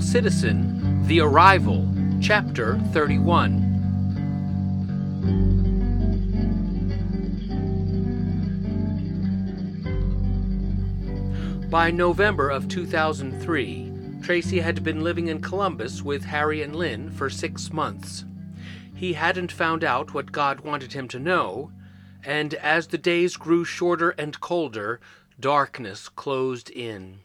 Citizen The Arrival, Chapter 31. By November of 2003, Tracy had been living in Columbus with Harry and Lynn for six months. He hadn't found out what God wanted him to know, and as the days grew shorter and colder, darkness closed in.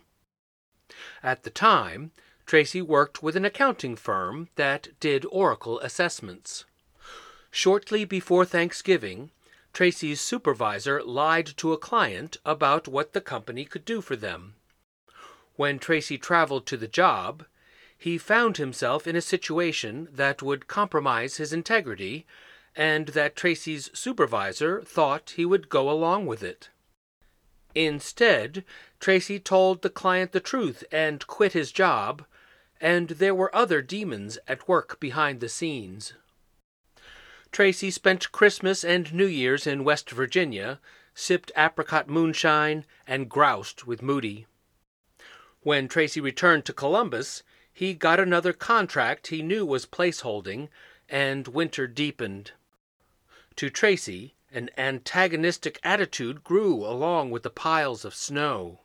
At the time, Tracy worked with an accounting firm that did Oracle assessments. Shortly before Thanksgiving, Tracy's supervisor lied to a client about what the company could do for them. When Tracy traveled to the job, he found himself in a situation that would compromise his integrity and that Tracy's supervisor thought he would go along with it. Instead, Tracy told the client the truth and quit his job, and there were other demons at work behind the scenes. Tracy spent Christmas and New Year's in West Virginia, sipped apricot moonshine, and groused with Moody. When Tracy returned to Columbus, he got another contract he knew was placeholding, and winter deepened. To Tracy, an antagonistic attitude grew along with the piles of snow.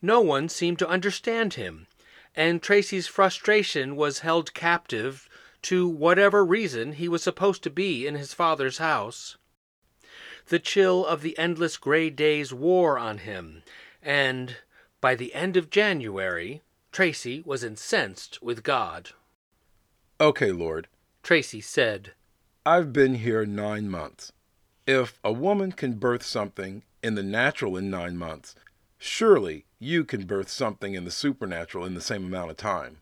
No one seemed to understand him, and Tracy's frustration was held captive to whatever reason he was supposed to be in his father's house. The chill of the endless gray days wore on him, and by the end of January, Tracy was incensed with God. Okay, Lord, Tracy said, I've been here nine months. If a woman can birth something in the natural in nine months, surely you can birth something in the supernatural in the same amount of time.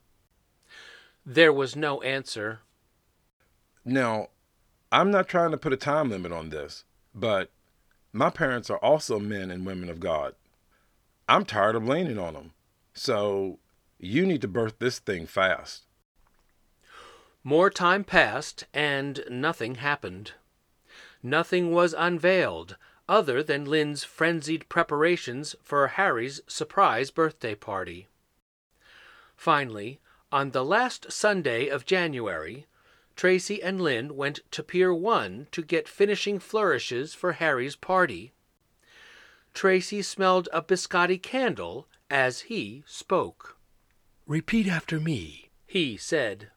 There was no answer. Now, I'm not trying to put a time limit on this, but my parents are also men and women of God. I'm tired of leaning on them. So you need to birth this thing fast. More time passed, and nothing happened. Nothing was unveiled other than Lynn's frenzied preparations for Harry's surprise birthday party. Finally, on the last Sunday of January, Tracy and Lynn went to Pier 1 to get finishing flourishes for Harry's party. Tracy smelled a biscotti candle as he spoke. Repeat after me, he said.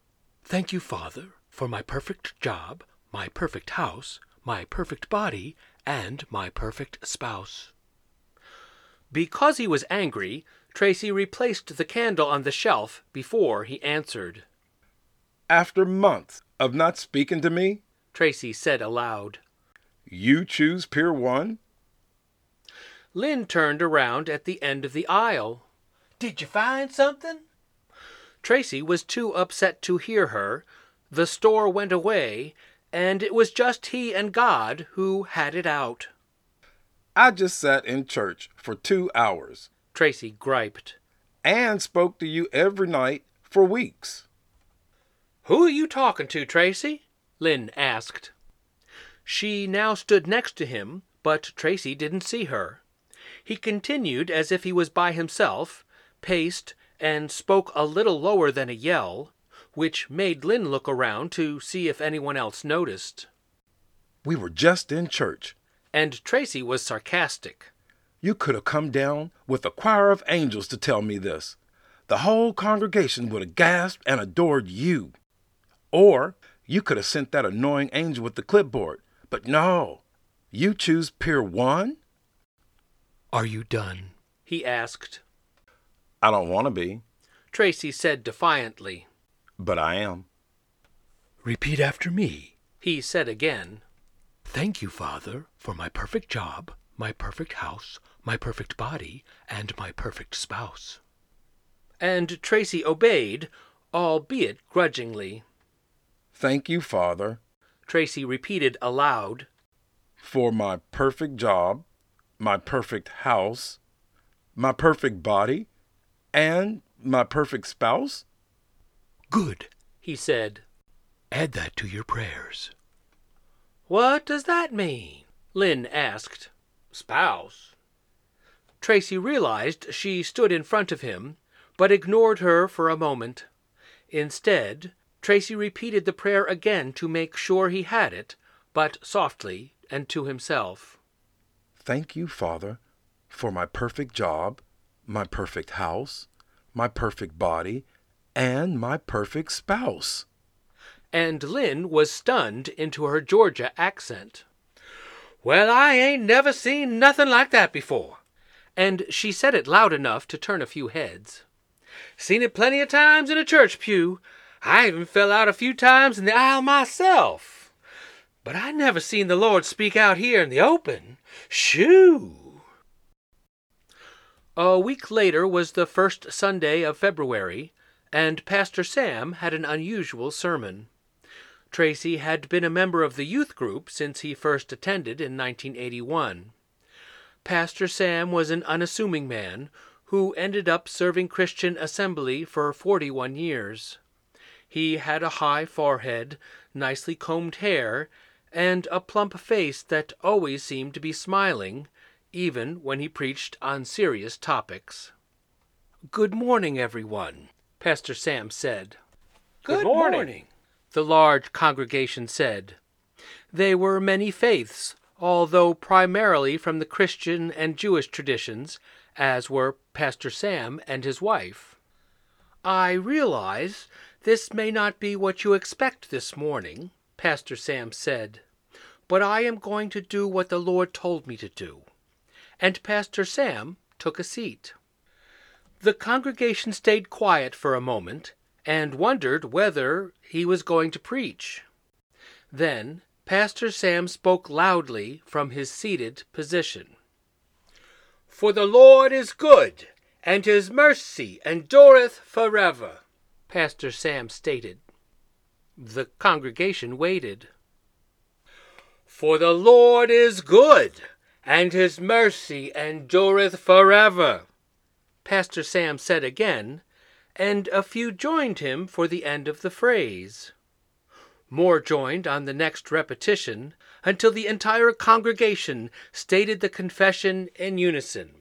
Thank you, Father, for my perfect job, my perfect house, my perfect body, and my perfect spouse. Because he was angry, Tracy replaced the candle on the shelf before he answered. After months of not speaking to me, Tracy said aloud, You choose Pier 1? Lynn turned around at the end of the aisle. Did you find something? Tracy was too upset to hear her. The store went away, and it was just he and God who had it out. I just sat in church for two hours, Tracy griped, and spoke to you every night for weeks. Who are you talking to, Tracy? Lynn asked. She now stood next to him, but Tracy didn't see her. He continued as if he was by himself, paced, and spoke a little lower than a yell, which made Lynn look around to see if anyone else noticed. We were just in church. And Tracy was sarcastic. You could have come down with a choir of angels to tell me this. The whole congregation would have gasped and adored you. Or you could have sent that annoying angel with the clipboard. But no, you choose Pier 1? Are you done? He asked. I don't want to be. Tracy said defiantly. But I am. Repeat after me. He said again. Thank you, Father, for my perfect job, my perfect house, my perfect body, and my perfect spouse. And Tracy obeyed, albeit grudgingly. Thank you, Father, Tracy repeated aloud, for my perfect job, my perfect house, my perfect body, and my perfect spouse? Good, he said. Add that to your prayers. What does that mean? Lynn asked. Spouse. Tracy realized she stood in front of him, but ignored her for a moment. Instead, Tracy repeated the prayer again to make sure he had it, but softly and to himself. Thank you, Father, for my perfect job, my perfect house, my perfect body, and my perfect spouse. And Lynn was stunned into her Georgia accent. Well, I ain't never seen nothing like that before. And she said it loud enough to turn a few heads. Seen it plenty of times in a church pew. I even fell out a few times in the aisle myself. But I never seen the Lord speak out here in the open. Shoo! A week later was the first Sunday of February, and Pastor Sam had an unusual sermon. Tracy had been a member of the youth group since he first attended in 1981. Pastor Sam was an unassuming man who ended up serving Christian Assembly for 41 years. He had a high forehead, nicely combed hair, and a plump face that always seemed to be smiling, even when he preached on serious topics. Good morning, everyone, Pastor Sam said. Good morning. the large congregation said. They were many faiths, although primarily from the Christian and Jewish traditions, as were Pastor Sam and his wife. I realize this may not be what you expect this morning, Pastor Sam said, but I am going to do what the Lord told me to do. And Pastor Sam took a seat. The congregation stayed quiet for a moment and wondered whether he was going to preach. Then Pastor Sam spoke loudly from his seated position. For the Lord is good, and his mercy endureth forever, Pastor Sam stated. The congregation waited. For the Lord is good, and his mercy endureth forever, Pastor Sam said again, and a few joined him for the end of the phrase. More joined on the next repetition until the entire congregation stated the confession in unison.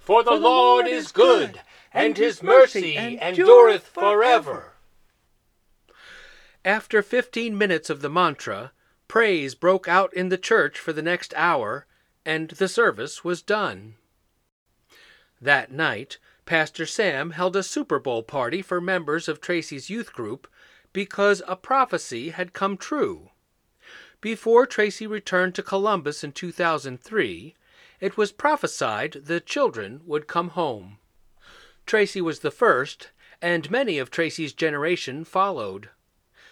For the, Lord is good, and his mercy endureth forever. After fifteen minutes of the mantra, praise broke out in the church for the next hour, and the service was done. That night, Pastor Sam held a Super Bowl party for members of Tracy's youth group because a prophecy had come true. Before Tracy returned to Columbus in 2003, it was prophesied the children would come home. Tracy was the first, and many of Tracy's generation followed.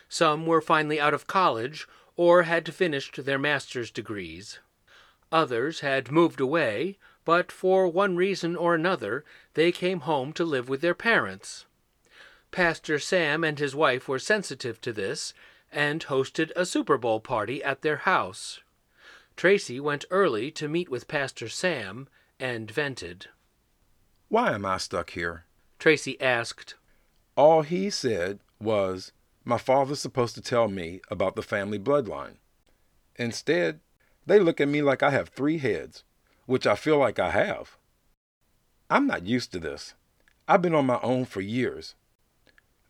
Some were finally out of college or had finished their master's degrees. Others had moved away, but for one reason or another they came home to live with their parents. Pastor Sam and his wife were sensitive to this and hosted a Super Bowl party at their house. Tracy went early to meet with Pastor Sam and vented. Why am I stuck here? Tracy asked. All he said was, My father's supposed to tell me about the family bloodline. Instead, they look at me like I have three heads, which I feel like I have. I'm not used to this. I've been on my own for years.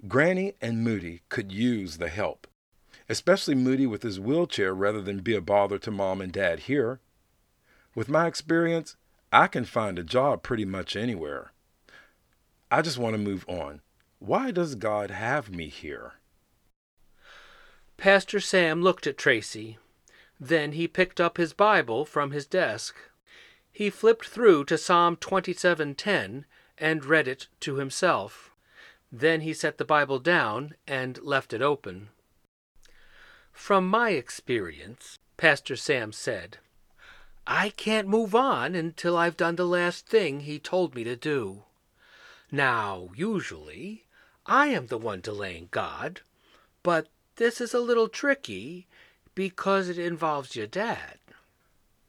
Granny and Moody could use the help, especially Moody with his wheelchair rather than be a bother to mom and dad here. With my experience, I can find a job pretty much anywhere. I just want to move on. Why does God have me here? Pastor Sam looked at Tracy. Then he picked up his Bible from his desk. He flipped through to Psalm 27:10 and read it to himself. Then he set the Bible down and left it open. From my experience, Pastor Sam said, I can't move on until I've done the last thing he told me to do. Now, usually, I am the one delaying God, but this is a little tricky because it involves your dad.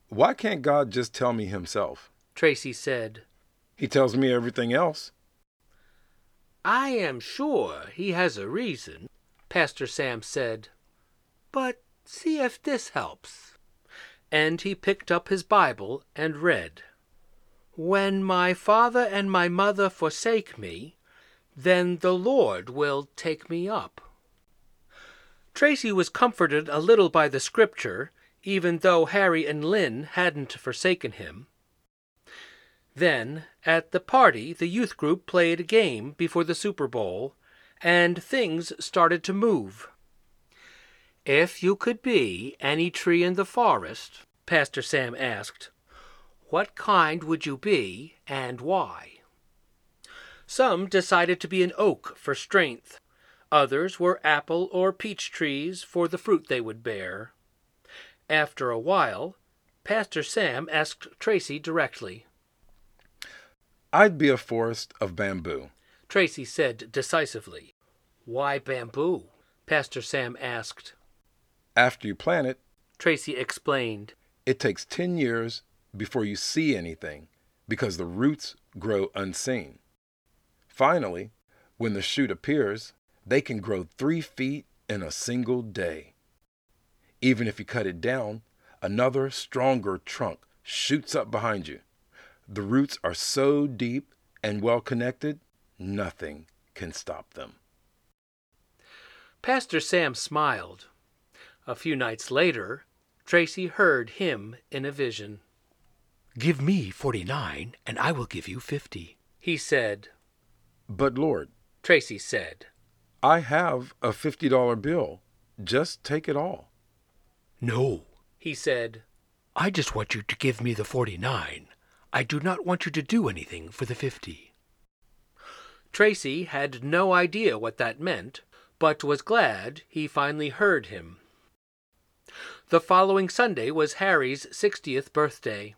Why can't God just tell me himself? Tracy said, He tells me everything else. I am sure he has a reason, Pastor Sam said. But see if this helps. And he picked up his Bible and read, When my father and my mother forsake me, then the Lord will take me up. Tracy was comforted a little by the scripture, even though Harry and Lynn hadn't forsaken him. Then, at the party, the youth group played a game before the Super Bowl, and things started to move. If you could be any tree in the forest, Pastor Sam asked, what kind would you be and why? Some decided to be an oak for strength. Others were apple or peach trees for the fruit they would bear. After a while, Pastor Sam asked Tracy directly. I'd be a forest of bamboo. Tracy said decisively. Why bamboo? Pastor Sam asked. After you plant it, Tracy explained. It takes 10 years before you see anything because the roots grow unseen. Finally, when the shoot appears, they can grow three feet in a single day. Even if you cut it down, another stronger trunk shoots up behind you. The roots are so deep and well connected, nothing can stop them. Pastor Sam smiled. A few nights later, Tracy heard him in a vision. Give me forty nine, and I will give you fifty, he said. But Lord, Tracy said, I have a $50 bill. Just take it all. No, he said. I just want you to give me the forty nine. I do not want you to do anything for the fifty. Tracy had no idea what that meant, but was glad he finally heard him. The following Sunday was Harry's 60th birthday.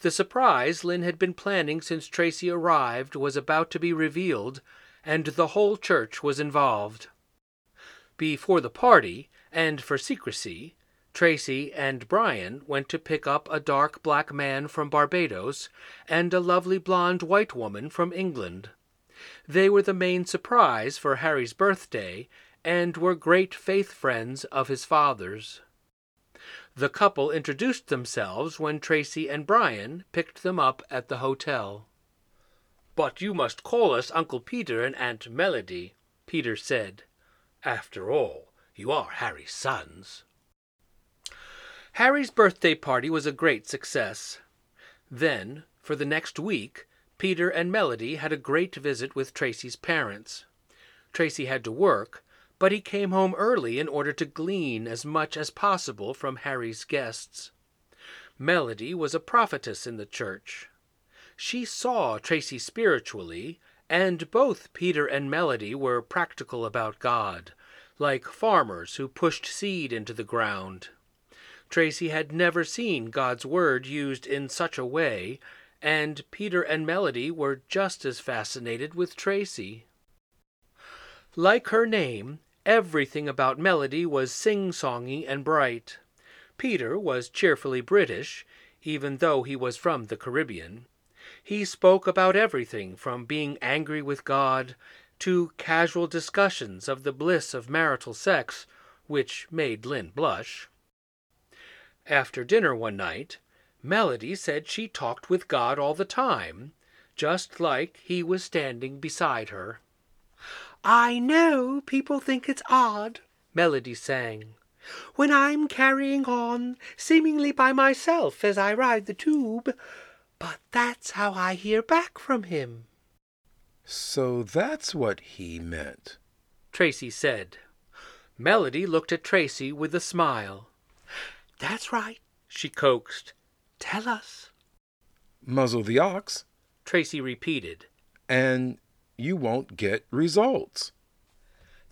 The surprise Lynn had been planning since Tracy arrived was about to be revealed, and the whole church was involved. Before the party, and for secrecy, Tracy and Brian went to pick up a dark black man from Barbados and a lovely blonde white woman from England. They were the main surprise for Harry's birthday and were great faith friends of his father's. The couple introduced themselves when Tracy and Brian picked them up at the hotel. But you must call us Uncle Peter and Aunt Melody, Peter said. After all, you are Harry's sons. Harry's birthday party was a great success. Then, for the next week, Peter and Melody had a great visit with Tracy's parents. Tracy had to work, but he came home early in order to glean as much as possible from Harry's guests. Melody was a prophetess in the church. She saw Tracy spiritually, and both Peter and Melody were practical about God, like farmers who pushed seed into the ground. Tracy had never seen God's word used in such a way, and Peter and Melody were just as fascinated with Tracy. Like her name, Everything about Melody was sing-songy and bright. Peter was cheerfully British, even though he was from the Caribbean. He spoke about everything from being angry with God to casual discussions of the bliss of marital sex, which made Lynn blush. After dinner one night, Melody said she talked with God all the time, just like he was standing beside her. I know people think it's odd, Melody sang, when I'm carrying on seemingly by myself as I ride the tube, but that's how I hear back from him. So that's what he meant, Tracy said. Melody looked at Tracy with a smile. That's right, she coaxed. Tell us. Muzzle the ox, Tracy repeated. And you won't get results.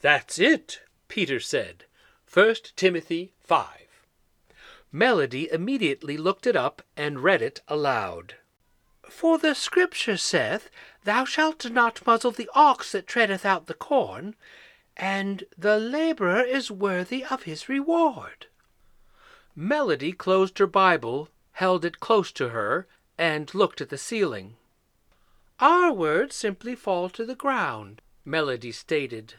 That's it, Peter said. First Timothy 5. Melody immediately looked it up and read it aloud. For the scripture saith, Thou shalt not muzzle the ox that treadeth out the corn, and the laborer is worthy of his reward. Melody closed her Bible, held it close to her, and looked at the ceiling. Our words simply fall to the ground, Melody stated.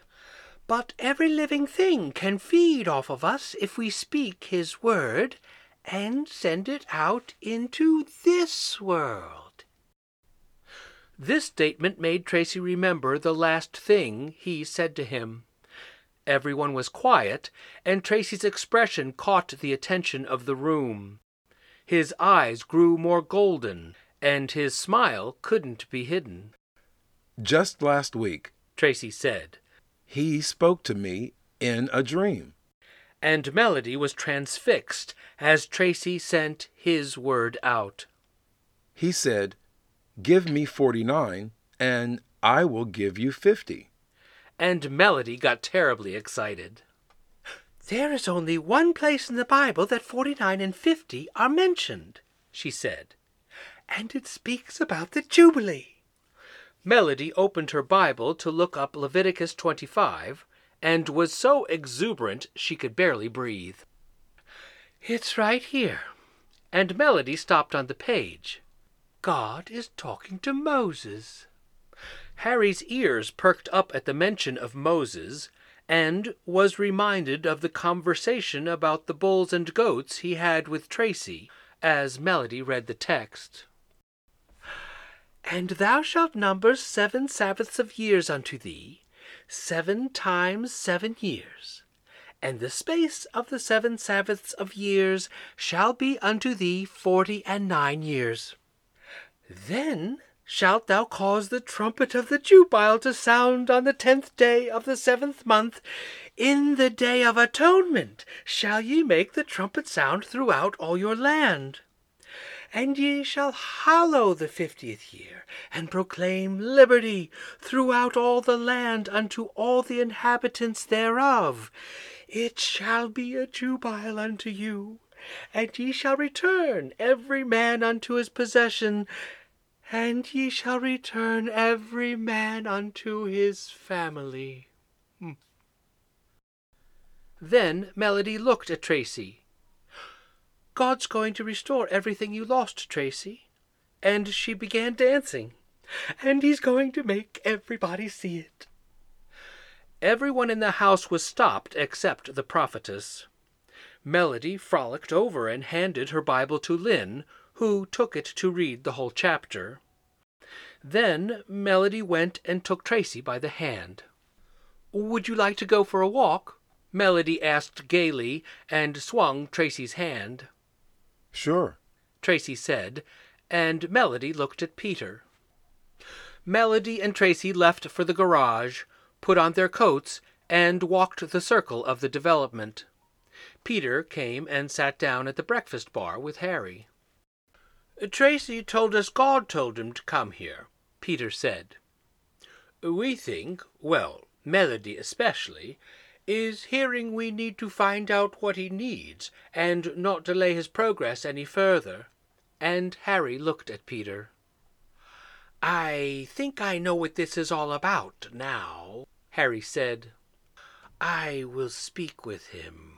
But every living thing can feed off of us if we speak his word and send it out into this world. This statement made Tracy remember the last thing he said to him. Everyone was quiet, and Tracy's expression caught the attention of the room. His eyes grew more golden, and his smile couldn't be hidden. Just last week, Tracy said, he spoke to me in a dream. and Melody was transfixed as Tracy sent his word out. He said, Give me 49, and I will give you 50. And Melody got terribly excited. There is only one place in the Bible that 49 and 50 are mentioned, she said, and it speaks about the Jubilee. Melody opened her Bible to look up Leviticus 25 and was so exuberant she could barely breathe. It's right here. And Melody stopped on the page. God is talking to Moses. Harry's ears perked up at the mention of Moses, and was reminded of the conversation about the bulls and goats he had with Tracy, as Melody read the text. And thou shalt number seven Sabbaths of years unto thee, seven times seven years. And the space of the seven Sabbaths of years shall be unto thee forty and nine years. Then shalt thou cause the trumpet of the Jubile to sound on the tenth day of the seventh month. In the day of atonement shall ye make the trumpet sound throughout all your land. And ye shall hallow the fiftieth year, and proclaim liberty throughout all the land unto all the inhabitants thereof. It shall be a jubile unto you, and ye shall return every man unto his possession, and ye shall return every man unto his family. Hmm. Then Melody looked at Tracy. God's going to restore everything you lost, Tracy. And she began dancing. And he's going to make everybody see it. Everyone in the house was stopped except the prophetess. Melody frolicked over and handed her Bible to Lynn, who took it to read the whole chapter. Then Melody went and took Tracy by the hand. Would you like to go for a walk? Melody asked gaily and swung Tracy's hand. Sure. Tracy said, and Melody looked at Peter. Melody and Tracy left for the garage, put on their coats, and walked the circle of the development. Peter came and sat down at the breakfast bar with Harry. Tracy told us God told him to come here, Peter said. We think, well, Melody especially, is hearing we need to find out what he needs and not delay his progress any further. And Harry looked at Peter. I think I know what this is all about now, Harry said. I will speak with him.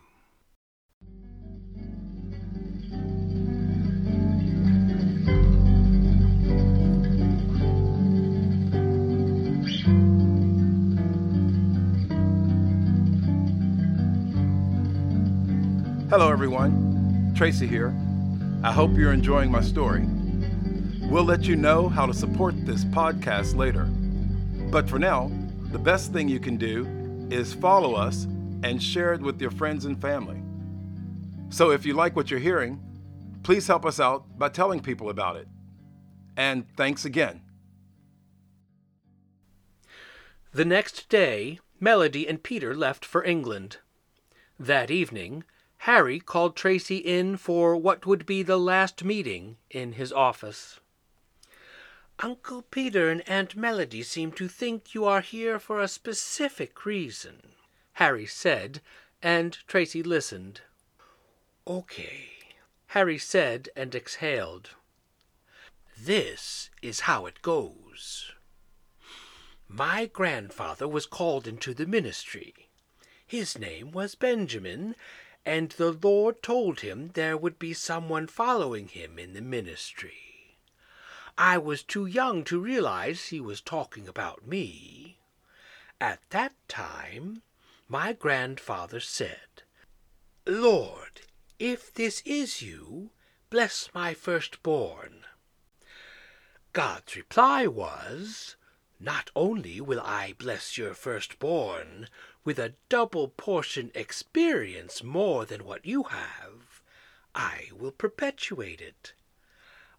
Hello, everyone. Tracy here. I hope you're enjoying my story. We'll let you know how to support this podcast later. But for now, the best thing you can do is follow us and share it with your friends and family. So if you like what you're hearing, please help us out by telling people about it. And thanks again. The next day, Melody and Peter left for England. That evening, Harry called Tracy in for what would be the last meeting in his office. Uncle Peter and Aunt Melody seem to think you are here for a specific reason, Harry said, and Tracy listened. Okay, Harry said and exhaled. This is how it goes. My grandfather was called into the ministry. His name was Benjamin, and the Lord told him there would be someone following him in the ministry. I was too young to realize he was talking about me. At that time, my grandfather said, Lord, if this is you, bless my firstborn. God's reply was, Not only will I bless your firstborn with a double portion experience more than what you have, I will perpetuate it.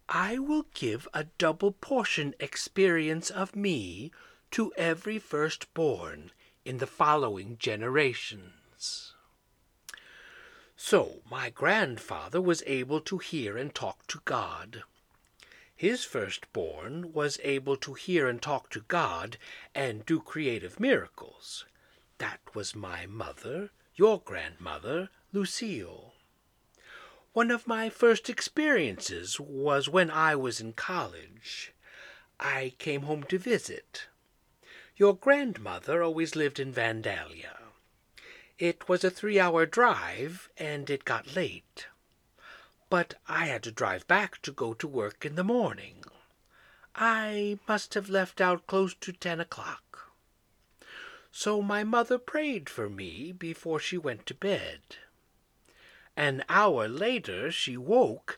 I will give a double portion experience of me to every firstborn in the following generations. So my grandfather was able to hear and talk to God. His firstborn was able to hear and talk to God and do creative miracles. That was my mother, your grandmother, Lucille. One of my first experiences was when I was in college. I came home to visit. Your grandmother always lived in Vandalia. It was a three-hour drive, and it got late. But I had to drive back to go to work in the morning. I must have left out close to ten o'clock. So my mother prayed for me before she went to bed. An hour later she woke,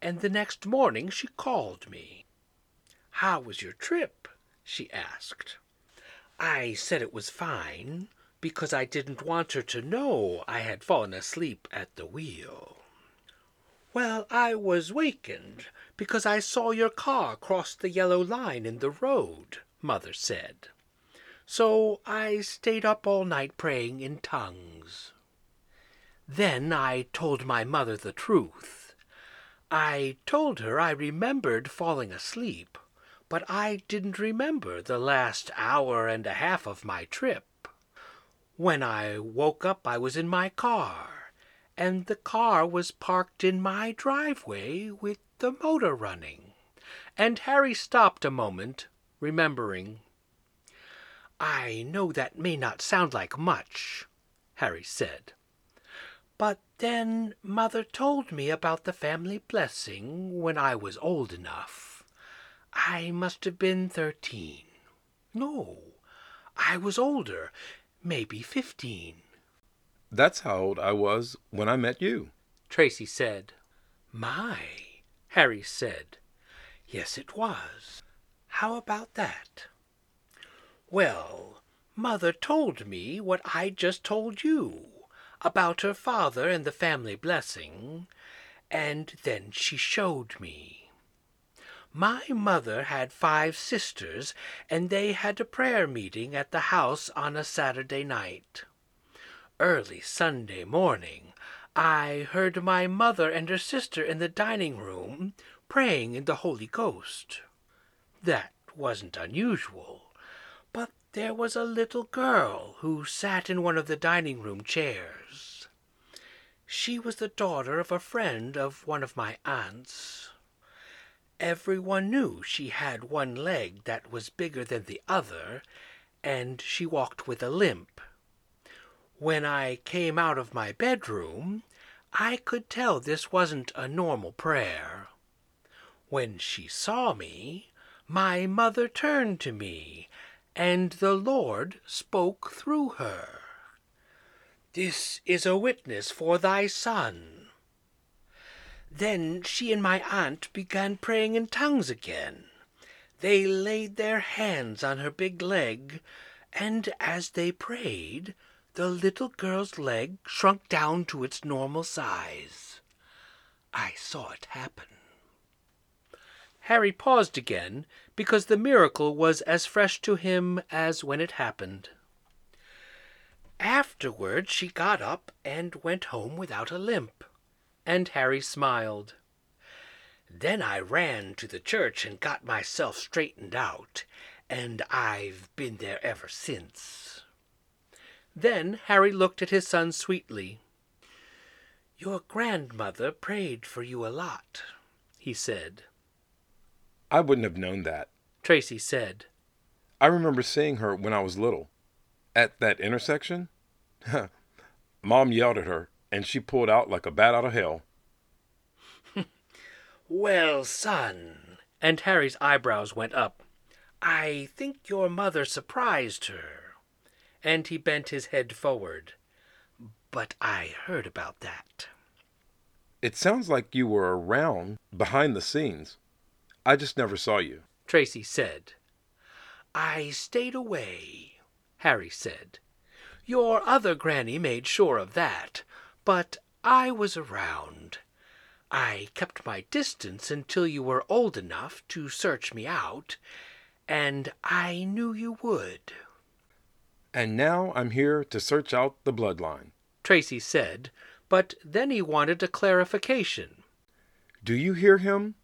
and the next morning she called me. How was your trip? she asked. I said it was fine because I didn't want her to know I had fallen asleep at the wheel. Well, I was wakened because I saw your car cross the yellow line in the road, Mother said. So I stayed up all night praying in tongues. Then I told my mother the truth. I told her I remembered falling asleep, but I didn't remember the last hour and a half of my trip. When I woke up, I was in my car, and the car was parked in my driveway with the motor running. And Harry stopped a moment, remembering. I know that may not sound like much, Harry said. But then Mother told me about the family blessing when I was old enough. I must have been thirteen. No, I was older, maybe fifteen. That's how old I was when I met you. Tracy said. My, Harry said. Yes, it was. How about that? Well, Mother told me what I just told you about her father and the family blessing, and then she showed me. My mother had five sisters, and they had a prayer meeting at the house on a Saturday night. Early Sunday morning, I heard my mother and her sister in the dining room praying in the Holy Ghost. That wasn't unusual, but there was a little girl who sat in one of the dining room chairs. She was the daughter of a friend of one of my aunts. Everyone knew she had one leg that was bigger than the other, and she walked with a limp. When I came out of my bedroom, I could tell this wasn't a normal prayer. When she saw me, my mother turned to me, and the Lord spoke through her. This is a witness for thy son. Then she and my aunt began praying in tongues again. They laid their hands on her big leg, and as they prayed, the little girl's leg shrunk down to its normal size. I saw it happen. Harry paused again, because the miracle was as fresh to him as when it happened. Afterward she got up and went home without a limp and Harry smiled. Then I ran to the church and got myself straightened out, and I've been there ever since. Then Harry looked at his son sweetly. Your grandmother prayed for you a lot, he said. I wouldn't have known that, Tracy said. I remember seeing her when I was little. At that intersection? Mom yelled at her, and she pulled out like a bat out of hell. well, son, and Harry's eyebrows went up. I think your mother surprised her. And he bent his head forward. But I heard about that. It sounds like you were around behind the scenes. I just never saw you. Tracy said. I stayed away, Harry said. Your other granny made sure of that, but I was around. I kept my distance until you were old enough to search me out, and I knew you would. And now I'm here to search out the bloodline. Tracy said, but then he wanted a clarification. Do you hear him?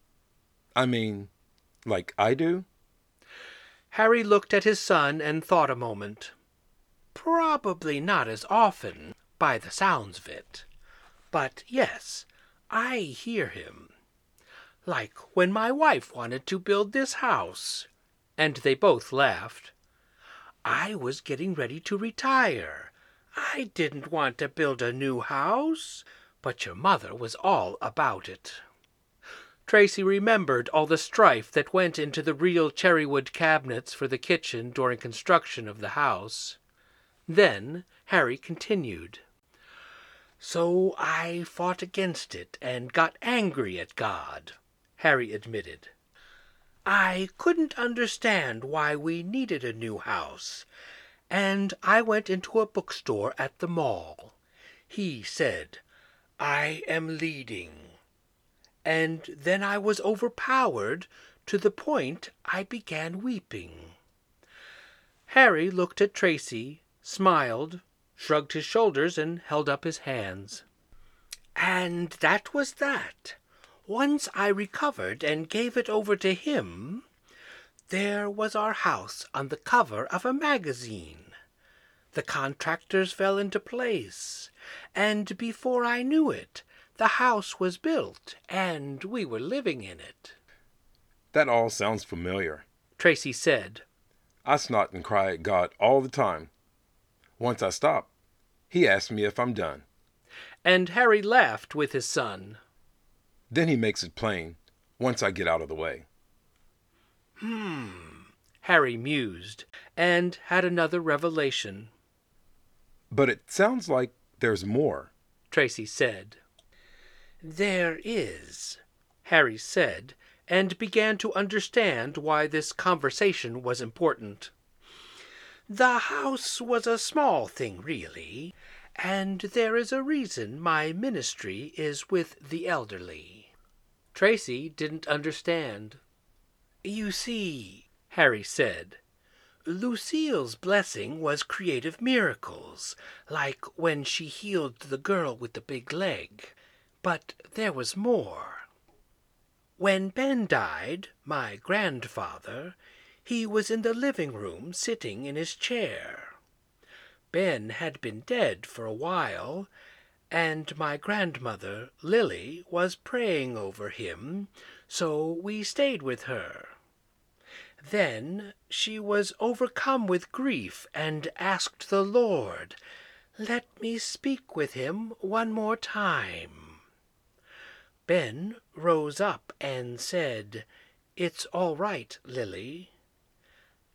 I mean, like I do? Harry looked at his son and thought a moment. Probably not as often, by the sounds of it. But yes, I hear him. Like when my wife wanted to build this house. And they both laughed. I was getting ready to retire. I didn't want to build a new house, but your mother was all about it. Tracy remembered all the strife that went into the real cherrywood cabinets for the kitchen during construction of the house. Then Harry continued. So I fought against it and got angry at God, Harry admitted. I couldn't understand why we needed a new house, and I went into a bookstore at the mall. He said, I am leading. And then I was overpowered to the point I began weeping. Harry looked at Tracy, smiled, shrugged his shoulders, and held up his hands. And that was that. Once I recovered and gave it over to him, there was our house on the cover of a magazine. The contractors fell into place, and before I knew it, the house was built, and we were living in it. That all sounds familiar, Tracy said. I snot and cry at God all the time. Once I stop, he asks me if I'm done. And Harry laughed with his son. Then he makes it plain once I get out of the way. Hmm. Harry mused and had another revelation. But it sounds like there's more, Tracy said. There is, Harry said, and began to understand why this conversation was important. The house was a small thing, really, and there is a reason my ministry is with the elderly. Tracy didn't understand. You see, Harry said, Lucille's blessing was creative miracles, like when she healed the girl with the big leg. But there was more. When Ben died, my grandfather, he was in the living room sitting in his chair. Ben had been dead for a while, and my grandmother, Lily, was praying over him, so we stayed with her. Then she was overcome with grief and asked the Lord, Let me speak with him one more time. Ben rose up and said, It's all right, Lily.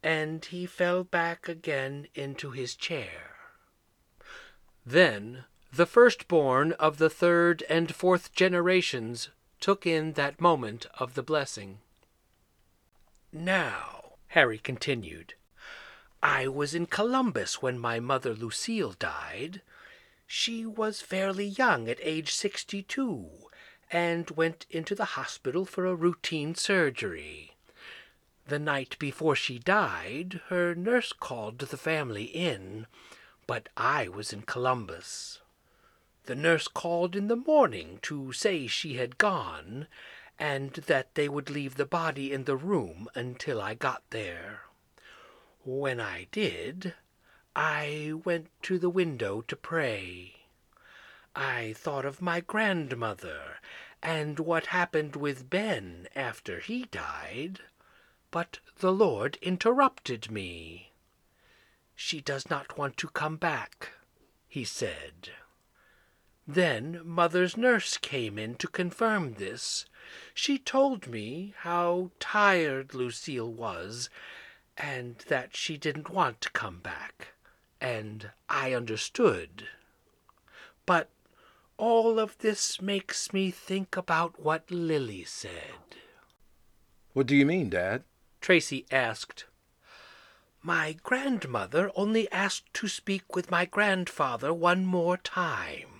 And he fell back again into his chair. Then the firstborn of the third and fourth generations took in that moment of the blessing. Now, Harry continued, I was in Columbus when my mother Lucille died. She was fairly young at age sixty-two and went into the hospital for a routine surgery. The night before she died, her nurse called the family in, but I was in Columbus. The nurse called in the morning to say she had gone, and that they would leave the body in the room until I got there. When I did, I went to the window to pray. I thought of my grandmother and what happened with Ben after he died, but the Lord interrupted me. She does not want to come back, he said. Then mother's nurse came in to confirm this. She told me how tired Lucille was and that she didn't want to come back, and I understood. But all of this makes me think about what Lily said. What do you mean, Dad? Tracy asked. My grandmother only asked to speak with my grandfather one more time.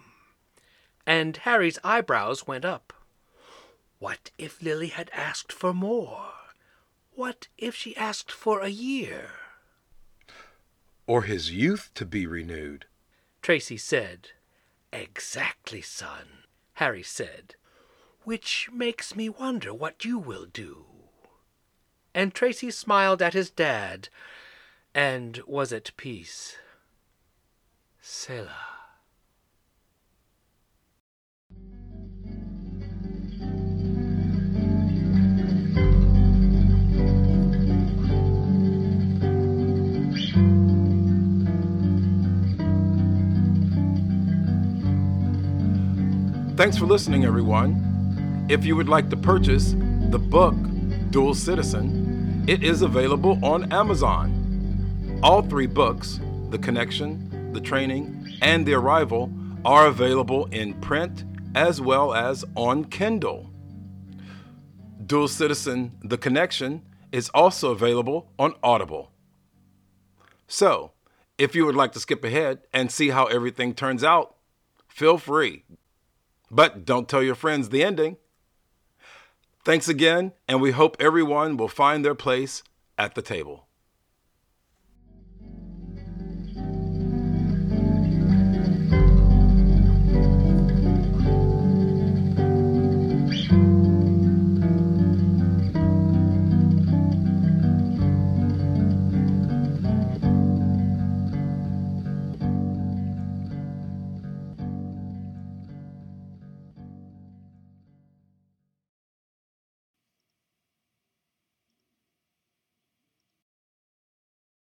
And Harry's eyebrows went up. What if Lily had asked for more? What if she asked for a year? Or his youth to be renewed? Tracy said. Exactly, son, Harry said. Which makes me wonder what you will do. And Tracy smiled at his dad and was at peace. Selah. Thanks for listening, everyone. If you would like to purchase the book Dual Citizen, it is available on Amazon. All three books, The Connection, The Training, and The Arrival, are available in print as well as on Kindle. Dual Citizen The Connection is also available on Audible. So, if you would like to skip ahead and see how everything turns out, feel free. But don't tell your friends the ending. Thanks again, and we hope everyone will find their place at the table.